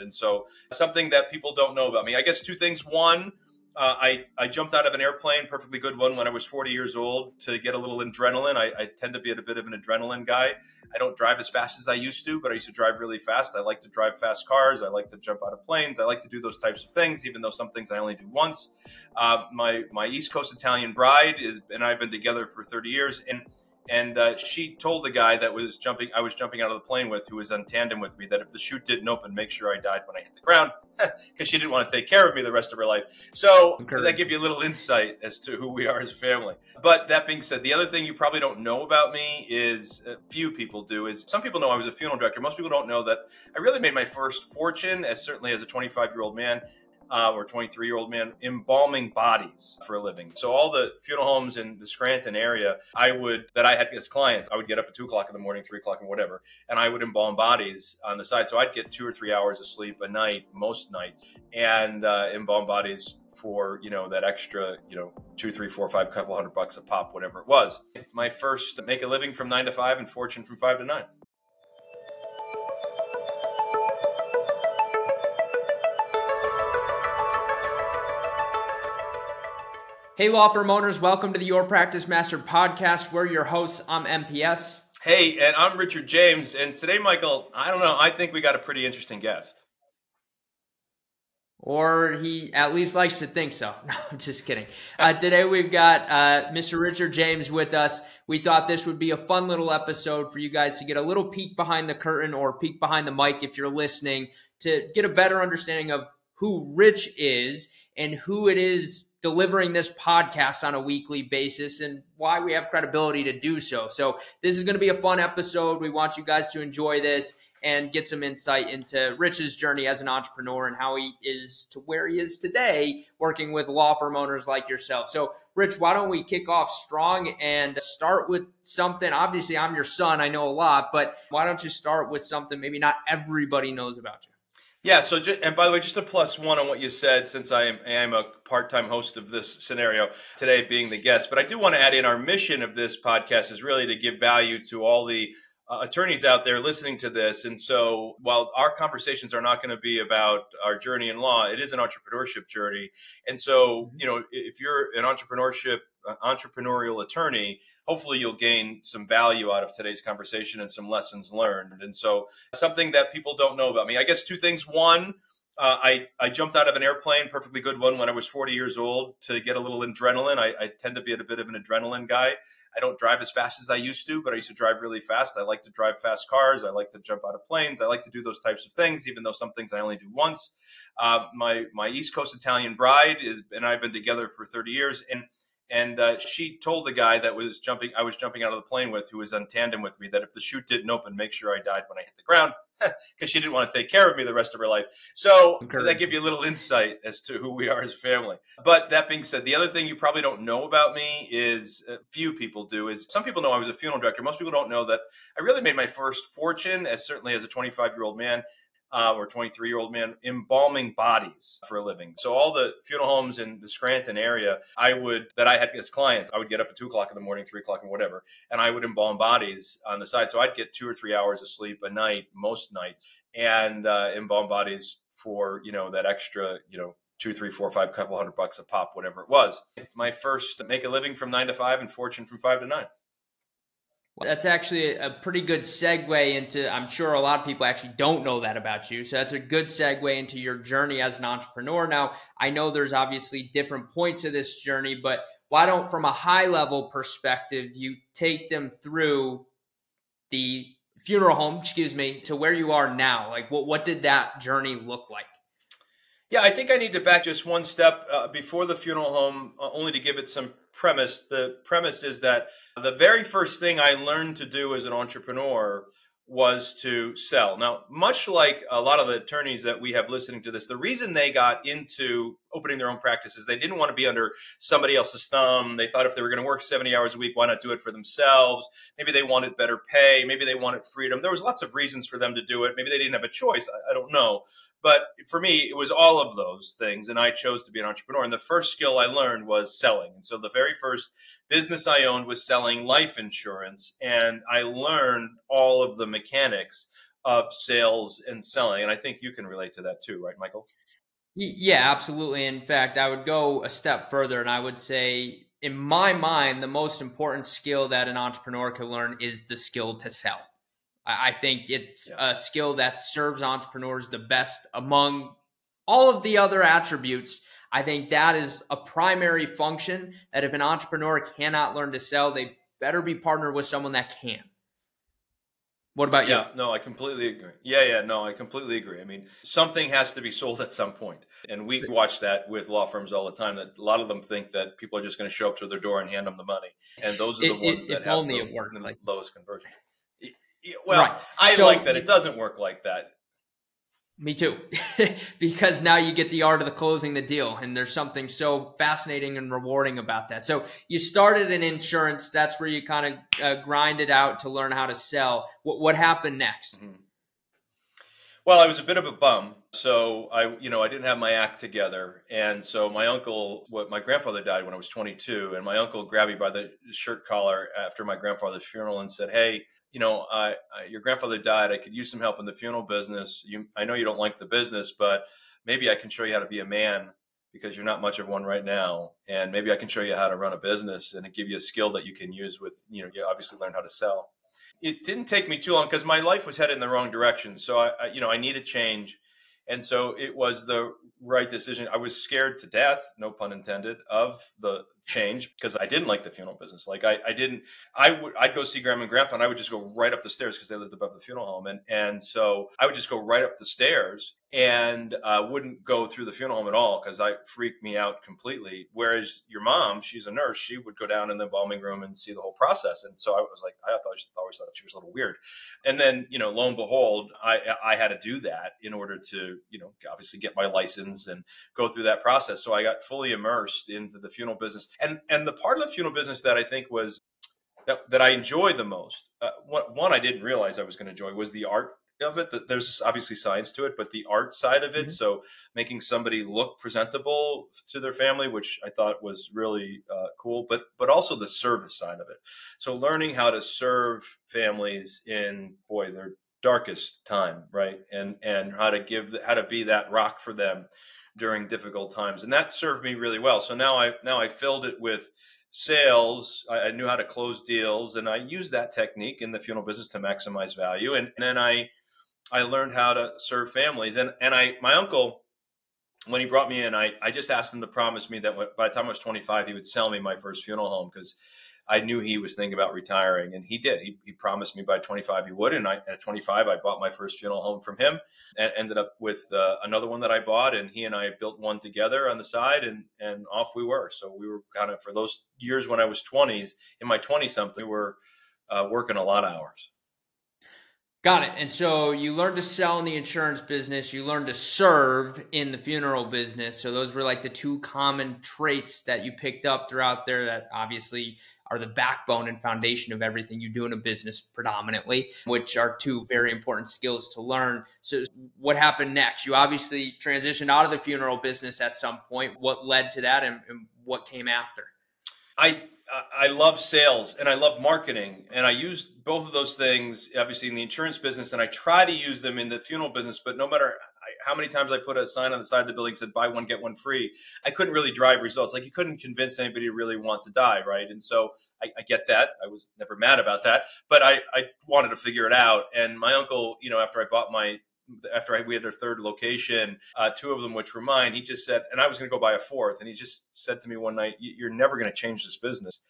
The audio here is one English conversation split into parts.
And so, something that people don't know about me, I guess two things. One, uh, I, I jumped out of an airplane, perfectly good one, when I was 40 years old to get a little adrenaline. I, I, tend to be a bit of an adrenaline guy. I don't drive as fast as I used to, but I used to drive really fast. I like to drive fast cars. I like to jump out of planes. I like to do those types of things, even though some things I only do once. Uh, my my East Coast Italian bride is, and I've been together for 30 years, and and uh, she told the guy that was jumping i was jumping out of the plane with who was on tandem with me that if the chute didn't open make sure i died when i hit the ground because she didn't want to take care of me the rest of her life. So that give you a little insight as to who we are as a family. But that being said the other thing you probably don't know about me is a uh, few people do is some people know i was a funeral director. Most people don't know that i really made my first fortune as certainly as a 25 year old man uh, or 23 year old man embalming bodies for a living. So all the funeral homes in the Scranton area, I would that I had as clients, I would get up at two o'clock in the morning, three o'clock and whatever, and I would embalm bodies on the side. So I'd get two or three hours of sleep a night most nights, and uh, embalm bodies for you know that extra you know two three four five couple hundred bucks a pop whatever it was my first make a living from nine to five and fortune from five to nine Hey, law firm owners, welcome to the Your Practice Mastered podcast. We're your hosts. I'm MPS. Hey, and I'm Richard James. And today, Michael, I don't know, I think we got a pretty interesting guest. Or he at least likes to think so. No, I'm just kidding. Uh, today, we've got uh, Mr. Richard James with us. We thought this would be a fun little episode for you guys to get a little peek behind the curtain or peek behind the mic if you're listening to get a better understanding of who Rich is and who it is delivering this podcast on a weekly basis and why we have credibility to do so. So, this is going to be a fun episode. We want you guys to enjoy this and get some insight into Rich's journey as an entrepreneur and how he is to where he is today, working with law firm owners like yourself. So, Rich, why don't we kick off strong and start with something? Obviously, I'm your son, I know a lot, but why don't you start with something maybe not everybody knows about you? Yeah. So, and by the way, just a plus one on what you said, since I am, I am a part-time host of this scenario today, being the guest. But I do want to add in our mission of this podcast is really to give value to all the uh, attorneys out there listening to this. And so, while our conversations are not going to be about our journey in law, it is an entrepreneurship journey. And so, mm-hmm. you know, if you're an entrepreneurship uh, entrepreneurial attorney, hopefully you'll gain some value out of today's conversation and some lessons learned. And so, something that people don't know about me, I guess two things. One, uh, I, I jumped out of an airplane, perfectly good one, when I was 40 years old to get a little adrenaline. I, I, tend to be a bit of an adrenaline guy. I don't drive as fast as I used to, but I used to drive really fast. I like to drive fast cars. I like to jump out of planes. I like to do those types of things, even though some things I only do once. Uh, my my East Coast Italian bride is, and I've been together for 30 years, and and uh, she told the guy that was jumping i was jumping out of the plane with who was on tandem with me that if the chute didn't open make sure i died when i hit the ground because she didn't want to take care of me the rest of her life. So that give you a little insight as to who we are as a family? But that being said the other thing you probably don't know about me is a uh, few people do is some people know i was a funeral director. Most people don't know that i really made my first fortune as certainly as a 25 year old man uh, or 23 year old man embalming bodies for a living. So all the funeral homes in the Scranton area, I would that I had as clients, I would get up at two o'clock in the morning, three o'clock and whatever, and I would embalm bodies on the side. So I'd get two or three hours of sleep a night most nights, and uh, embalm bodies for you know that extra you know two, three, four, five, couple hundred bucks a pop, whatever it was. My first make a living from nine to five and fortune from five to nine. That's actually a pretty good segue into, I'm sure a lot of people actually don't know that about you. So that's a good segue into your journey as an entrepreneur. Now, I know there's obviously different points of this journey, but why don't, from a high level perspective, you take them through the funeral home, excuse me, to where you are now? Like, what, what did that journey look like? Yeah, I think I need to back just one step uh, before the funeral home, uh, only to give it some premise. The premise is that the very first thing I learned to do as an entrepreneur was to sell. Now, much like a lot of the attorneys that we have listening to this, the reason they got into opening their own practice is they didn't want to be under somebody else's thumb. They thought if they were going to work 70 hours a week, why not do it for themselves? Maybe they wanted better pay. Maybe they wanted freedom. There was lots of reasons for them to do it. Maybe they didn't have a choice. I, I don't know. But for me, it was all of those things, and I chose to be an entrepreneur. And the first skill I learned was selling. And so the very first business I owned was selling life insurance, and I learned all of the mechanics of sales and selling. And I think you can relate to that too, right, Michael? Yeah, absolutely. In fact, I would go a step further and I would say, in my mind, the most important skill that an entrepreneur can learn is the skill to sell. I think it's yeah. a skill that serves entrepreneurs the best among all of the other attributes. I think that is a primary function that if an entrepreneur cannot learn to sell, they better be partnered with someone that can. What about you? Yeah, no, I completely agree. Yeah, yeah, no, I completely agree. I mean, something has to be sold at some point. And we watch that with law firms all the time that a lot of them think that people are just going to show up to their door and hand them the money. And those are the it, ones it, that have the, the like lowest conversion. Well, right. I so, like that. It doesn't work like that. Me too. because now you get the art of the closing the deal. And there's something so fascinating and rewarding about that. So you started in insurance. That's where you kind of uh, grind it out to learn how to sell. What, what happened next? Mm-hmm. Well, I was a bit of a bum, so I, you know, I didn't have my act together, and so my uncle, what my grandfather died when I was 22, and my uncle grabbed me by the shirt collar after my grandfather's funeral and said, "Hey, you know, I, I, your grandfather died. I could use some help in the funeral business. You, I know you don't like the business, but maybe I can show you how to be a man." Because you're not much of one right now, and maybe I can show you how to run a business and give you a skill that you can use with, you know, you obviously learn how to sell it didn't take me too long because my life was headed in the wrong direction. So I, I, you know, I needed change, and so it was the right decision. I was scared to death, no pun intended, of the change because I didn't like the funeral business. Like I, I didn't. I would. I'd go see grandma and grandpa, and I would just go right up the stairs because they lived above the funeral home, and and so I would just go right up the stairs and uh, wouldn't go through the funeral home at all because I freaked me out completely. Whereas your mom, she's a nurse, she would go down in the embalming room and see the whole process. And so I was like, I thought always thought she was a little weird. And then you know, lo and behold, I I had to do that in order to you know obviously get my license and go through that process. So I got fully immersed into the funeral business. And and the part of the funeral business that I think was that, that I enjoyed the most. Uh, one I didn't realize I was going to enjoy was the art of it. That there's obviously science to it, but the art side of it. Mm-hmm. So making somebody look presentable to their family, which I thought was really uh, cool. But but also the service side of it. So learning how to serve families in boy their darkest time, right? And and how to give how to be that rock for them during difficult times, and that served me really well. So now I now I filled it with sales, I, I, knew how to close deals, and I used that technique in the funeral business to maximize value. And, and then I I learned how to serve families. And and I my uncle when he brought me in, I, I just asked him to promise me that by the time I was 25, he would sell me my first funeral home because I knew he was thinking about retiring, and he did. He, he promised me by 25 he would, and I, at 25 I bought my first funeral home from him, and ended up with uh, another one that I bought, and he and I built one together on the side, and and off we were. So we were kind of for those years when I was 20s, in my 20 something, we were uh, working a lot of hours. Got it. And so you learned to sell in the insurance business, you learned to serve in the funeral business. So those were like the two common traits that you picked up throughout there that obviously are the backbone and foundation of everything you do in a business predominantly, which are two very important skills to learn. So what happened next? You obviously transitioned out of the funeral business at some point. What led to that and, and what came after? I I love sales and I love marketing, and I use both of those things obviously in the insurance business, and I try to use them in the funeral business. But no matter how many times I put a sign on the side of the building said "buy one get one free," I couldn't really drive results. Like you couldn't convince anybody to really want to die, right? And so I, I get that. I was never mad about that, but I, I wanted to figure it out. And my uncle, you know, after I bought my after I, we had our third location, uh, two of them which were mine, he just said, and I was going to go buy a fourth, and he just said to me one night, "You're never going to change this business."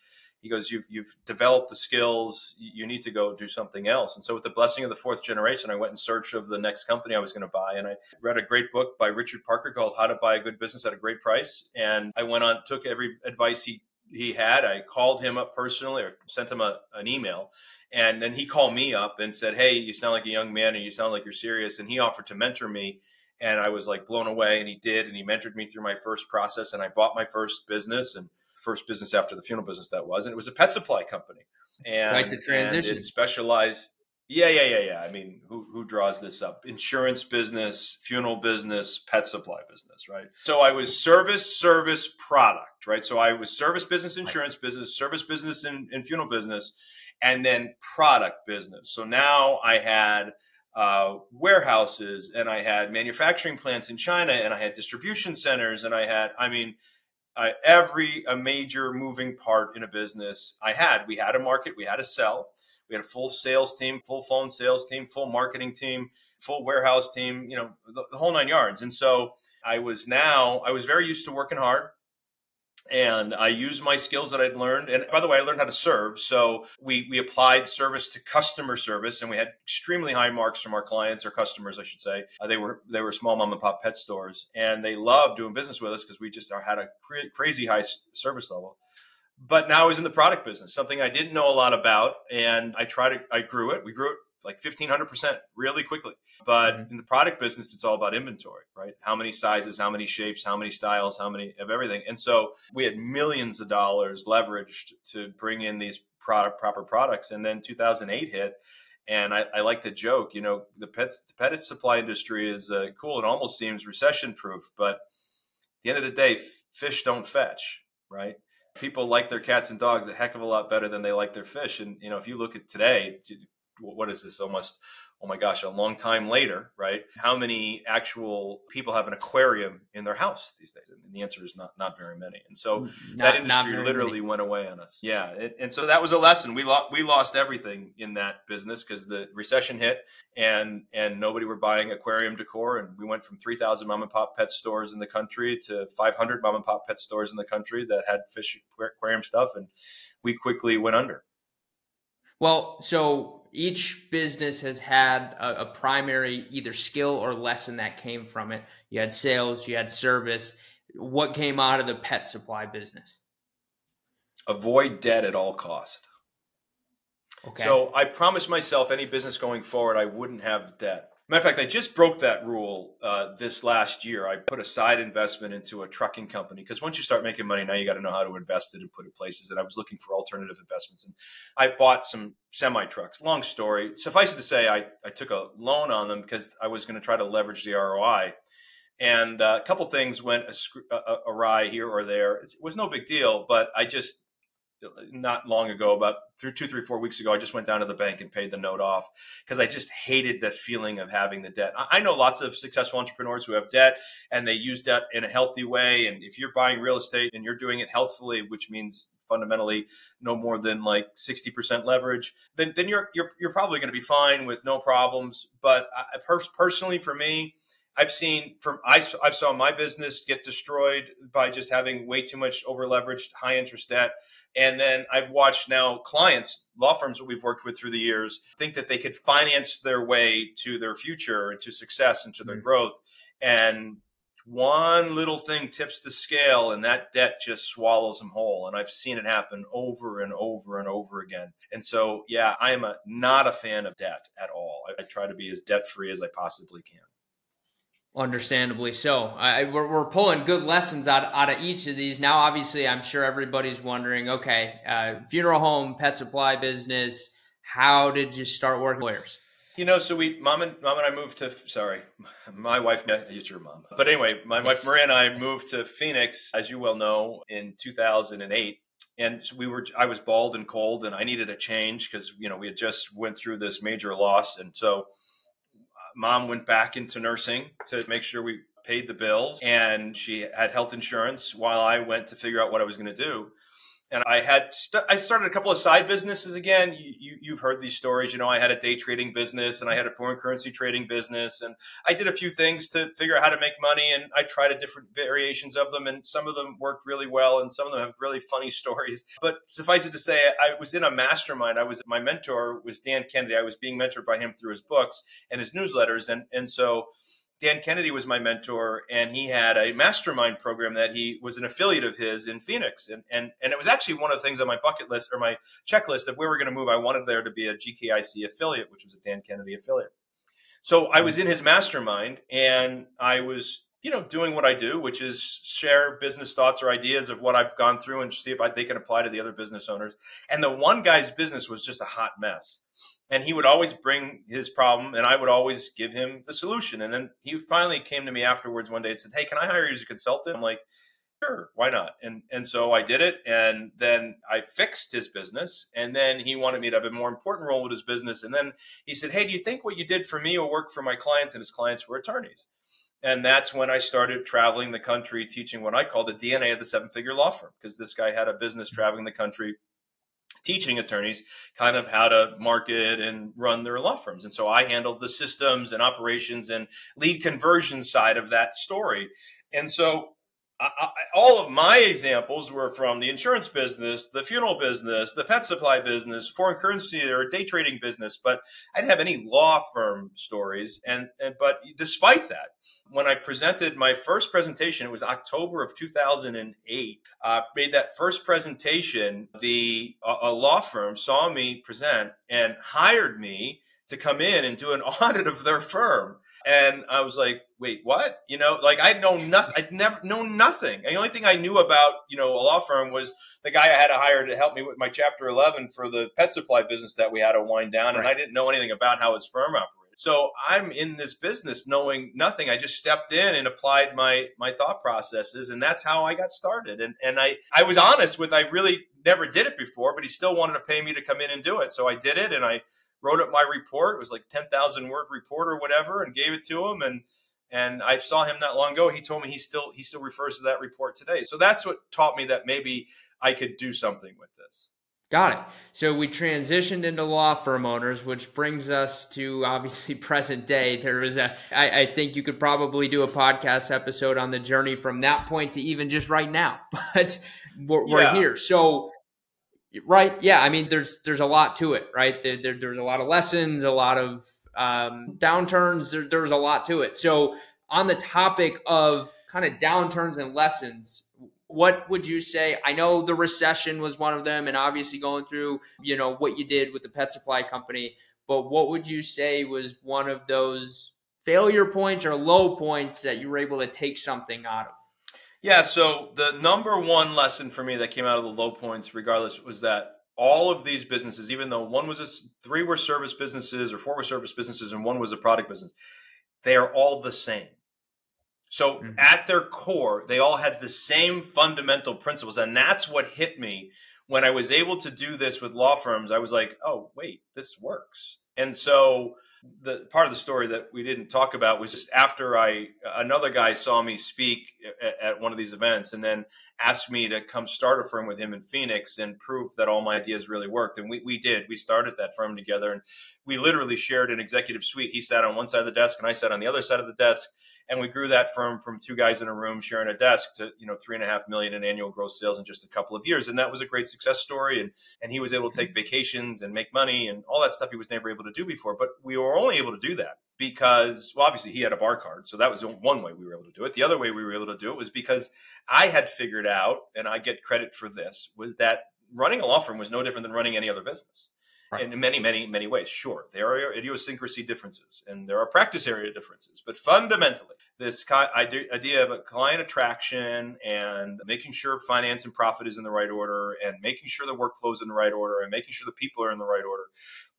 He goes, "You've you've developed the skills. You need to go do something else." And so, with the blessing of the fourth generation, I went in search of the next company I was going to buy, and I read a great book by Richard Parker called "How to Buy a Good Business at a Great Price." And I went on, took every advice he he had. I called him up personally or sent him a, an email and then he called me up and said, Hey, you sound like a young man and you sound like you're serious. And he offered to mentor me. And I was like blown away. And he did. And he mentored me through my first process. And I bought my first business and first business after the funeral business that was. And it was a pet supply company. And, right, the transition. Specialized. Yeah, yeah, yeah, yeah. I mean, who, who draws this up? Insurance business, funeral business, pet supply business, right? So I was service, service, product, right? So I was service business, insurance business, service business, and, and funeral business and then product business. So now I had uh, warehouses and I had manufacturing plants in China and I had distribution centers and I had, I mean, uh, every a major moving part in a business I had. We had a market, we had a sell, we had a full sales team, full phone sales team, full marketing team, full warehouse team, you know, the, the whole nine yards. And so I was now, I was very used to working hard and I used my skills that I'd learned. And by the way, I learned how to serve. So we we applied service to customer service, and we had extremely high marks from our clients or customers, I should say. Uh, they were they were small mom and pop pet stores, and they loved doing business with us because we just had a crazy high service level. But now I was in the product business, something I didn't know a lot about, and I tried to I grew it. We grew it like 1500% really quickly. But mm-hmm. in the product business, it's all about inventory, right? How many sizes, how many shapes, how many styles, how many of everything. And so we had millions of dollars leveraged to bring in these product, proper products. And then 2008 hit. And I, I like the joke, you know, the pet, the pet supply industry is uh, cool. It almost seems recession proof, but at the end of the day, fish don't fetch, right? People like their cats and dogs a heck of a lot better than they like their fish. And, you know, if you look at today, what is this almost oh my gosh a long time later right? How many actual people have an aquarium in their house these days? And the answer is not not very many. And so not, that industry literally many. went away on us. Yeah it, and so that was a lesson. We lost we lost everything in that business because the recession hit and and nobody were buying aquarium decor. And we went from 3000 mom and pop pet stores in the country to 500 mom and pop pet stores in the country that had fish aquarium stuff. And we quickly went under. Well, so each business has had a, a, primary either skill or lesson that came from it. You had sales, you had service. What came out of the pet supply business? Avoid debt at all cost. Okay. So I promised myself any business going forward, I wouldn't have debt. Matter of fact, I just broke that rule uh, this last year. I put a side investment into a trucking company because once you start making money, now you got to know how to invest it and put it places. And I was looking for alternative investments, and I bought some semi trucks. Long story. Suffice it to say, I, I took a loan on them because I was going to try to leverage the ROI. And uh, a couple things went awry here or there. It was no big deal, but I just not long ago, about two, three, four weeks ago, I just went down to the bank and paid the note off because I just hated that feeling of having the debt. I know lots of successful entrepreneurs who have debt and they use debt in a healthy way. And if you're buying real estate and you're doing it healthfully, which means fundamentally no more than like 60% leverage, then, then you're, you're, you're probably going to be fine with no problems. But I, personally, for me, I've seen from I, I saw my business get destroyed by just having way too much over leveraged high interest debt. And then I've watched now clients, law firms that we've worked with through the years, think that they could finance their way to their future and to success and to their mm-hmm. growth. And one little thing tips the scale and that debt just swallows them whole and i've seen it happen over and over and over again and so yeah i am a, not a fan of debt at all I, I try to be as debt free as i possibly can Understandably so. I, we're, we're pulling good lessons out, out of each of these. Now, obviously, I'm sure everybody's wondering okay, uh, funeral home, pet supply business, how did you start working lawyers? You know, so we, mom and mom and I moved to. Sorry, my wife. It's your mom, but anyway, my yes. wife Maria and I moved to Phoenix, as you well know, in 2008 and we were i was bald and cold and i needed a change because you know we had just went through this major loss and so mom went back into nursing to make sure we paid the bills and she had health insurance while I went to figure out what I was going to do and I had st- I started a couple of side businesses again. You, you have heard these stories, you know. I had a day trading business and I had a foreign currency trading business, and I did a few things to figure out how to make money. And I tried a different variations of them, and some of them worked really well, and some of them have really funny stories. But suffice it to say, I was in a mastermind. I was my mentor was Dan Kennedy. I was being mentored by him through his books and his newsletters, and and so Dan Kennedy was my mentor, and he had a mastermind program that he was an affiliate of his in Phoenix, and and and it was actually one of the things on my bucket list or my checklist. If we were going to move, I wanted there to be a GKIC affiliate, which was a Dan Kennedy affiliate. So I mm-hmm. was in his mastermind, and I was you know doing what I do, which is share business thoughts or ideas of what I've gone through and see if I, they can apply to the other business owners. And the one guy's business was just a hot mess and he would always bring his problem and i would always give him the solution and then he finally came to me afterwards one day and said hey can i hire you as a consultant i'm like sure, why not? And and so I did it, and then I fixed his business, and then he wanted me to have a more important role with his business, and then he said, "Hey, do you think what you did for me will work for my clients?" And his clients were attorneys, and that's when I started traveling the country teaching what I call the DNA of the seven figure law firm, because this guy had a business traveling the country teaching attorneys kind of how to market and run their law firms. And so I handled the systems and operations and lead conversion side of that story. And so I, all of my examples were from the insurance business, the funeral business, the pet supply business, foreign currency or day trading business, but I didn't have any law firm stories. And, and but despite that, when I presented my first presentation, it was October of 2008. Uh, made that first presentation, the a, a law firm saw me present and hired me to come in and do an audit of their firm and I was like, wait, what? You know, like I'd know nothing. I'd never known nothing. And the only thing I knew about, you know, a law firm was the guy I had to hire to help me with my Chapter 11 for the pet supply business that we had to wind down. And I didn't know anything about how his firm operated. So I'm in this business knowing nothing. I just stepped in and applied my my thought processes, and that's how I got started. And and I I was honest with I really never did it before, but he still wanted to pay me to come in and do it. So I did it, and I wrote up my report. It was like 10,000 word report or whatever and gave it to him. And, and I saw him not long ago. He told me he still, he still refers to that report today. So that's what taught me that maybe I could do something with this. Got it. So we transitioned into law firm owners, which brings us to obviously present day. There was a, I, I think you could probably do a podcast episode on the journey from that point to even just right now, but we're, yeah. we're here. So Right. Yeah. I mean, there's there's a lot to it, right? There, there there's a lot of lessons, a lot of um, downturns. There, there's a lot to it. So, on the topic of kind of downturns and lessons, what would you say? I know the recession was one of them, and obviously going through, you know, what you did with the pet supply company. But what would you say was one of those failure points or low points that you were able to take something out of? Yeah, so the number one lesson for me that came out of the low points, regardless, was that all of these businesses, even though one was a, three were service businesses or four were service businesses and one was a product business, they are all the same. So mm-hmm. at their core, they all had the same fundamental principles. And that's what hit me when I was able to do this with law firms. I was like, oh, wait, this works. And so the part of the story that we didn't talk about was just after I another guy saw me speak at, one of these events and then asked me to come start a firm with him in Phoenix and prove that all my ideas really worked. And we, we did. We started that firm together and we literally shared an executive suite. He sat on one side of the desk and I sat on the other side of the desk. And we grew that firm from two guys in a room sharing a desk to you know three and a half million in annual gross sales in just a couple of years. And that was a great success story. And and he was able to take vacations and make money and all that stuff he was never able to do before. But we were only able to do that because well obviously he had a bar card so that was one way we were able to do it the other way we were able to do it was because i had figured out and i get credit for this was that running a law firm was no different than running any other business Right. in many, many, many ways. Sure, there are idiosyncrasy differences and there are practice area differences, but fundamentally, this idea of a client attraction and making sure finance and profit is in the right order and making sure the workflow is in the right order and making sure the people are in the right order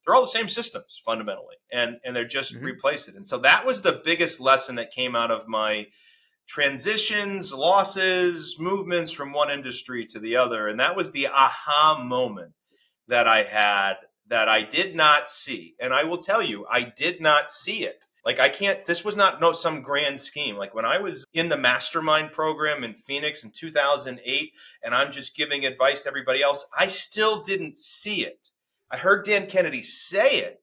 they're all the same systems fundamentally and and they're just mm-hmm. replace it and so that was the biggest lesson that came out of my transitions losses movements from one industry to the other and that was the aha moment that i had that I did not see. And I will tell you, I did not see it. Like I can't this was not no some grand scheme. Like when I was in the mastermind program in Phoenix in 2008 and I'm just giving advice to everybody else, I still didn't see it. I heard Dan Kennedy say it,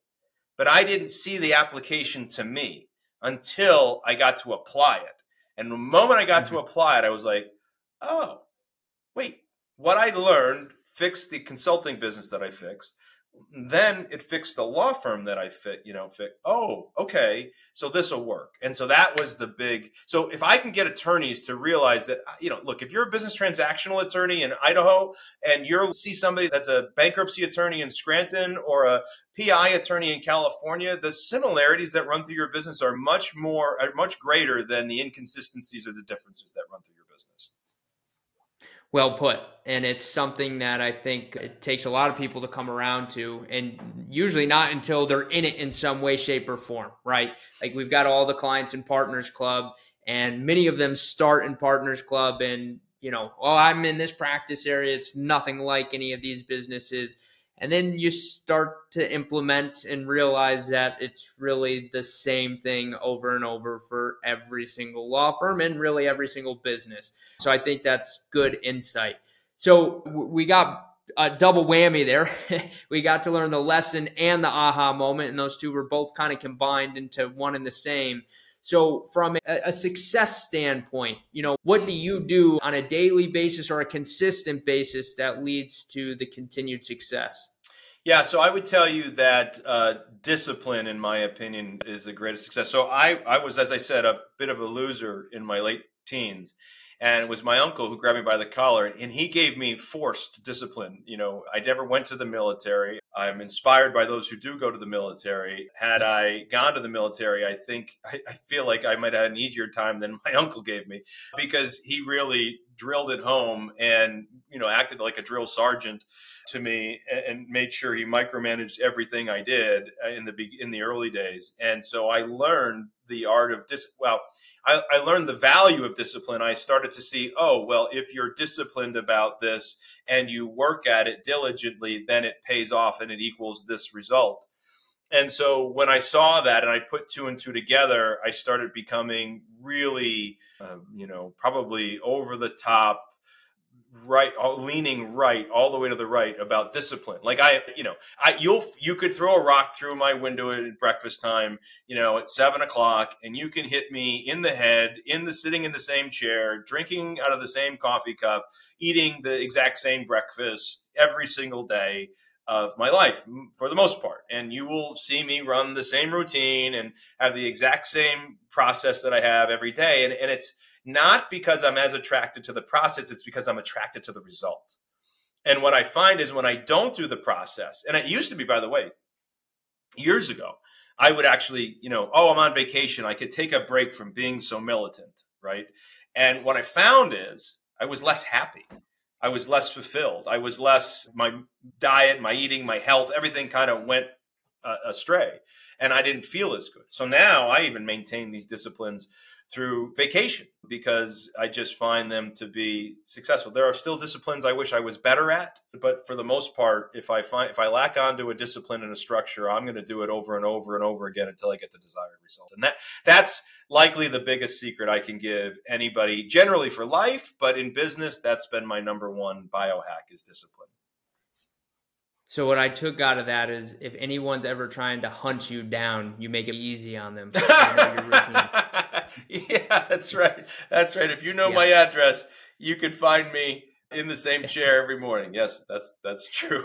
but I didn't see the application to me until I got to apply it. And the moment I got mm-hmm. to apply it, I was like, "Oh, wait, what I learned fixed the consulting business that I fixed then it fixed the law firm that I fit, you know, fit. Oh, okay. So this will work. And so that was the big. So if I can get attorneys to realize that, uh, you know, look, if you're a business transactional attorney in Idaho and you'll see somebody that's a bankruptcy attorney in Scranton or a PI attorney in California, the similarities that run through your business are much more, are much greater than the inconsistencies or the differences that run through your business. Well put. And it's something that I think it takes a lot of people to come around to, and usually not until they're in it in some way, shape, or form, right? Like we've got all the clients in Partners Club, and many of them start in Partners Club and you know, oh, I'm in this practice area. It's nothing like any of these businesses. And then you start to implement and realize that it's really the same thing over and over for every single law firm and really every single business. So I think that's good insight. So we got a double whammy there. we got to learn the lesson and the aha moment, and those two were both kind of combined into one and the same. So, from a, a, success standpoint, you know, what do you do on a daily basis or a consistent basis that leads to the continued success? Yeah, so I would tell you that uh, discipline, in my opinion, is the greatest success. So I, I was, as I said, a bit of a loser in my late teens and it was my uncle who grabbed me by the collar and he gave me forced discipline. You know i never went to the military. I'm inspired by those who do go to the military. Had i gone to the military i think i, I feel like i might have had an easier time than my uncle gave me because he really drilled it home and you know acted like a drill sergeant to me and made sure he micromanaged everything I did uh, in the in the early days. And so I learned the art of dis. Well, I, I learned the value of discipline. I started to see, oh well, if you're disciplined about this and you work at it diligently, then it pays off and it equals this result. And so when I saw that and I put two and two together, I started becoming really, uh, you know, probably over the top right leaning right all the way to the right about discipline. Like i you know i you'll you could throw a rock through my window at breakfast time you know at seven o'clock and you can hit me in the head in the sitting in the same chair drinking out of the same coffee cup eating the exact same breakfast every single day of my life for the most part and you will see me run the same routine and have the exact same process that i have every day and, and it's not because I'm as attracted to the process, it's because I'm attracted to the result. And what I find is when I don't do the process, and it used to be, by the way, years ago, I would actually, you know, oh, I'm on vacation. I could take a break from being so militant, right? And what I found is I was less happy. I was less fulfilled. I was less, my diet, my eating, my health, everything kind of went uh, astray. And I didn't feel as good. So now I even maintain these disciplines through vacation because I just find them to be successful. There are still disciplines I wish I was better at, but for the most part, if I find if I lack onto a discipline and a structure, I'm going to do it over and over and over again until I get the desired result. And that that's likely the biggest secret I can give anybody generally for life, but in business that's been my number one biohack is discipline. So what I took out of that is if anyone's ever trying to hunt you down, you make it easy on them. yeah, that's right. That's right. If you know yeah. my address, you can find me in the same chair every morning. Yes, that's that's true.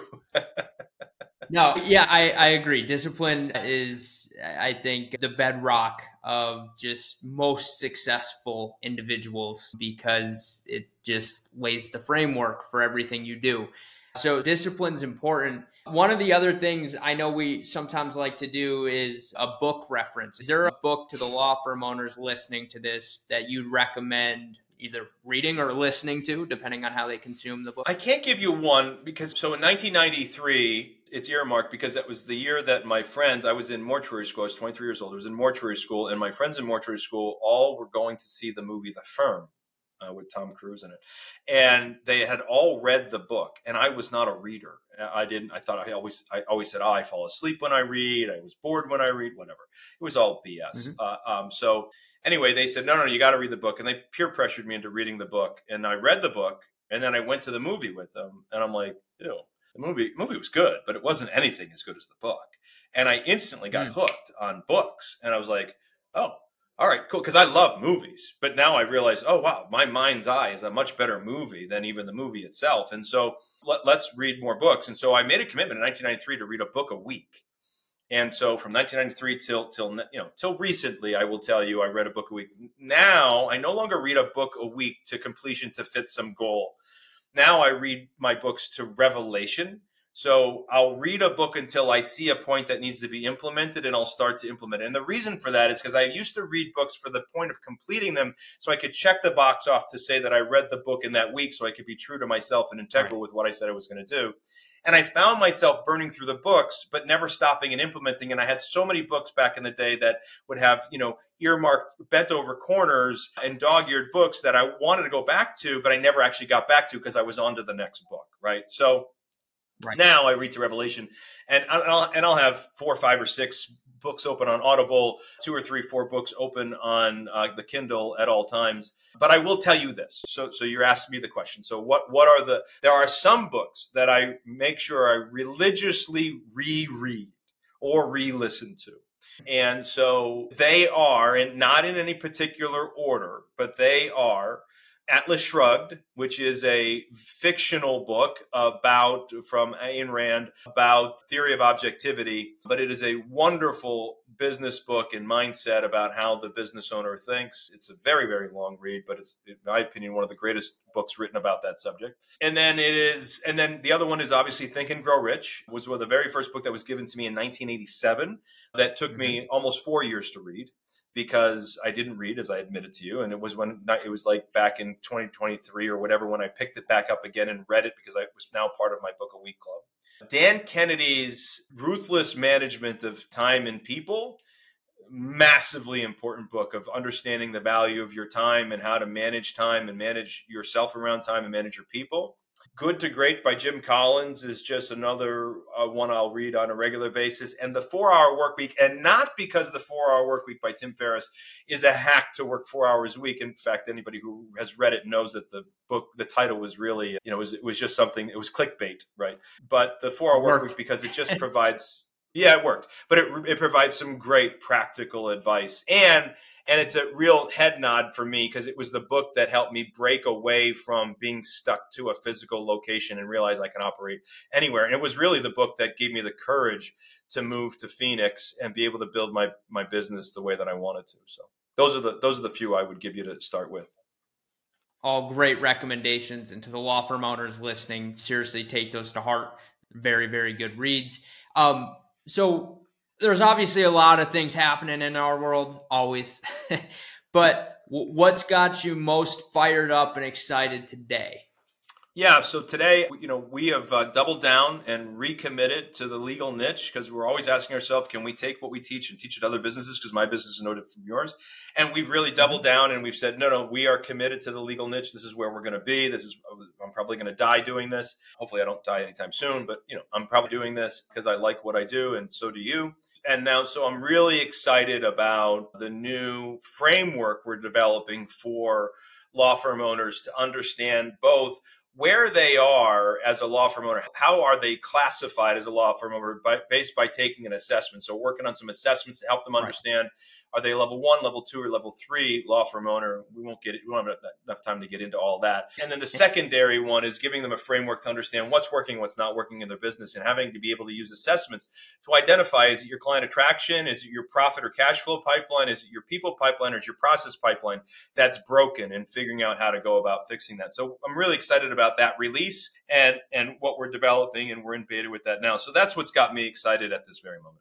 no, yeah, I, I agree. Discipline is, I think, the bedrock of just most successful individuals because it just lays the framework for everything you do. So discipline's important. One of the other things I know we sometimes like to do is a book reference. Is there a book to the law firm owners listening to this that you'd recommend either reading or listening to, depending on how they consume the book? I can't give you one because so in 1993, it's earmarked because that was the year that my friends, I was in mortuary school, I was 23 years old, I was in mortuary school, and my friends in mortuary school all were going to see the movie The Firm uh, with Tom Cruise in it, and they had all read the book, and I was not a reader. I didn't. I thought I always I always said, "Oh, I fall asleep when I read. I was bored when I read. Whatever." It was all BS. Mm-hmm. Uh, um, so anyway, they said, "No, no, you got to read the book," and they peer pressured me into reading the book, and I read the book, and then I went to the movie with them, and I'm like, "Ew." The movie movie was good, but it wasn't anything as good as the book. And I instantly got mm. hooked on books, and I was like, "Oh, all right, cool. Because I love movies, but now I realize, oh wow, my mind's eye is a much better movie than even the movie itself. And so let, us read more books. And so I made a commitment in 1993 to read a book a week. And so from 1993 till till you know till recently, I will tell you, I read a book a week. Now I no longer read a book a week to completion to fit some goal. Now I read my books to revelation so I'll read a book until I see a point that needs to be implemented and I'll start to implement it. And the reason for that is because I used to read books for the point of completing them so I could check the box off to say that I read the book in that week so I could be true to myself and integral right. with what I said I was going to do. And I found myself burning through the books, but never stopping and implementing. And I had so many books back in the day that would have, you know, earmarked bent over corners and dog eared books that I wanted to go back to, but I never actually got back to because I was on to the next book. Right. So right. now I read to Revelation and I'll, and I'll have four five or six books open on Audible, two or three, four books open on uh, the Kindle at all times. But I will tell you this. So, so you're asking me the question. So, what what are the? There are some books that I make sure I religiously reread or re-listen to. And so they are, and not in any particular order, but they are Atlas Shrugged, which is a fictional book about from Ayn Rand about theory of objectivity, but it is a wonderful business book and mindset about how the business owner thinks. It's a very very long read, but it's in my opinion one of the greatest books written about that subject. And then it is and then the other one is obviously Think and Grow Rich, was one of the very first book that was given to me in 1987 that took me mm-hmm. almost 4 years to read because I didn't read, as I admitted to you, and it was when it was like back in 2023 or whatever when I picked it back up again and read it because I was now part of my book a week club. Dan Kennedy's Ruthless Management of Time and People, massively important book of understanding the value of your time and how to manage time and manage yourself around time and manage your people. Good to Great by Jim Collins is just another uh, one I'll read on a regular basis. And The Four Hour Work Week, and not because The Four Hour Work Week by Tim Ferriss is a hack to work four hours a week. In fact, anybody who has read it knows that the book, the title was really, you know, it was, it was just something, it was clickbait, right? But The Four Hour Work Week, because it just provides, yeah, it worked, but it, it provides some great practical advice. And and it's a real head nod for me because it was the book that helped me break away from being stuck to a physical location and realize I can operate anywhere. And it was really the book that gave me the courage to move to Phoenix and be able to build my my business the way that I wanted to. So those are the those are the few I would give you to start with. All great recommendations, and to the law firm owners listening, seriously take those to heart. Very very good reads. Um, so there's obviously a lot of things happening in our world always. But what's got you most fired up and excited today yeah, so today, you know, we have uh, doubled down and recommitted to the legal niche because we're always asking ourselves, can we take what we teach and teach it to other businesses? Because my business is no different from yours. And we've really doubled mm-hmm. down and we've said, no, no, we are committed to the legal niche. This is where we're going to be. This is, I'm probably going to die doing this. Hopefully, I don't die anytime soon, but, you know, I'm probably doing this because I like what I do and so do you. And now, so I'm really excited about the new framework we're developing for law firm owners to understand both where they are as a law firm owner, how are they classified as a law firm owner by, based by taking an assessment? So working on some assessments to help them understand right. Are they level one, level two, or level three law firm owner? We won't get it. We don't have enough time to get into all that. And then the secondary one is giving them a framework to understand what's working, what's not working in their business, and having to be able to use assessments to identify: is it your client attraction? Is it your profit or cash flow pipeline? Is it your people pipeline, or is your process pipeline that's broken? And figuring out how to go about fixing that. So I'm really excited about that release and and what we're developing, and we're in beta with that now. So that's what's got me excited at this very moment.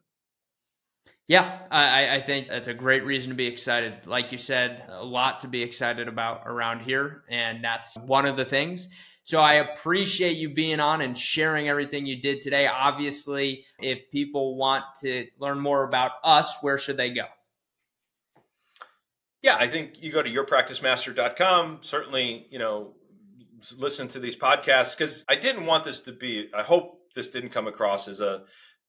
Yeah, I, I, think that's a great reason to be excited. Like you said, a lot to be excited about around here, and that's one of the things. So I appreciate you being on and sharing everything you did today. Obviously, if people want to learn more about us, where should they go? Yeah, I think you go to yourpracticemaster.com. Certainly, you know, listen to these podcasts because I didn't want this to be, I hope this didn't come across as a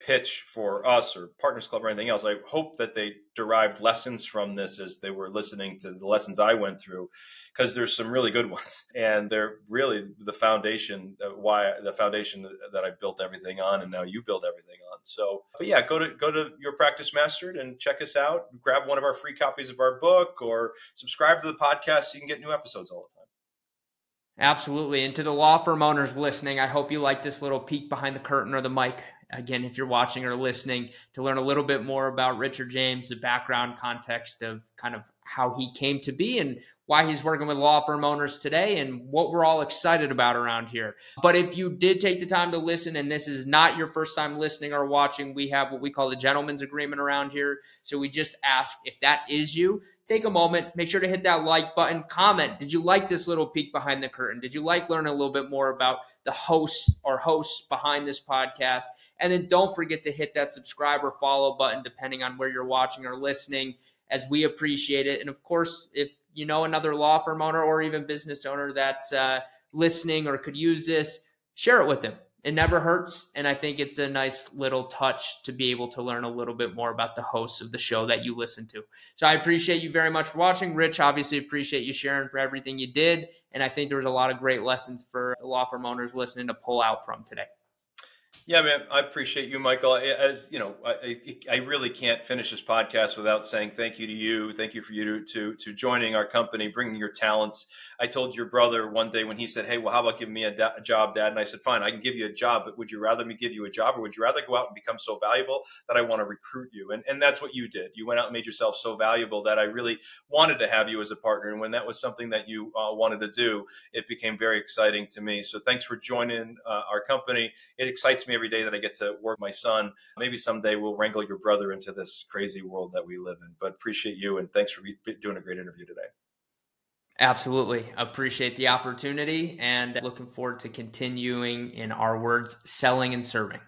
pitch for us or Partners Club or anything else. I hope that they derived lessons from this as they were listening to the lessons I went through, because there's some really good ones, and they're really the foundation uh, why the foundation that I built everything on, and now you build everything on. So, but yeah, go to go to your practice mastered and check us out. Grab one of our free copies of our book, or subscribe to the podcast so you can get new episodes all the time. Absolutely. And to the law firm owners listening, I hope you like this little peek behind the curtain or the mic again, if you're watching or listening, to learn a little bit more about Richard James, the background context of kind of how he came to be and why he's working with law firm owners today and what we're all excited about around here. But if you did take the time to listen and this is not your first time listening or watching, we have what we call the gentleman's agreement around here. So we just ask if that is you, take a moment, make sure to hit that like button, comment. Did you like this little peek behind the curtain? Did you like learning a little bit more about the hosts or hosts behind this podcast? And then don't forget to hit that subscribe or follow button, depending on where you're watching or listening, as we appreciate it. And of course, if you know another law firm owner or even business owner that's uh, listening or could use this, share it with them. It never hurts. And I think it's a nice little touch to be able to learn a little bit more about the hosts of the show that you listen to. So I appreciate you very much for watching. Rich, obviously appreciate you sharing for everything you did. And I think there was a lot of great lessons for the law firm owners listening to pull out from today. Yeah, man, I appreciate you, Michael. As you know, I, I really can't finish this podcast without saying thank you to you. Thank you for you to, to, to joining our company, bringing your talents. I told your brother one day when he said, "Hey, well, how about giving me a, da- a, job, Dad?" And I said, "Fine, I can give you a job, but would you rather me give you a job, or would you rather go out and become so valuable that I want to recruit you?" And and that's what you did. You went out and made yourself so valuable that I really wanted to have you as a partner. And when that was something that you uh, wanted to do, it became very exciting to me. So thanks for joining uh, our company. It excites me every day that I get to work my son. Maybe someday we'll wrangle your brother into this crazy world that we live in. But appreciate you and thanks for doing a great interview today. Absolutely. Appreciate the opportunity and looking forward to continuing in our words, selling and serving.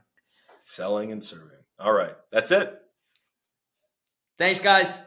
Selling and serving. All right. That's it. Thanks, guys.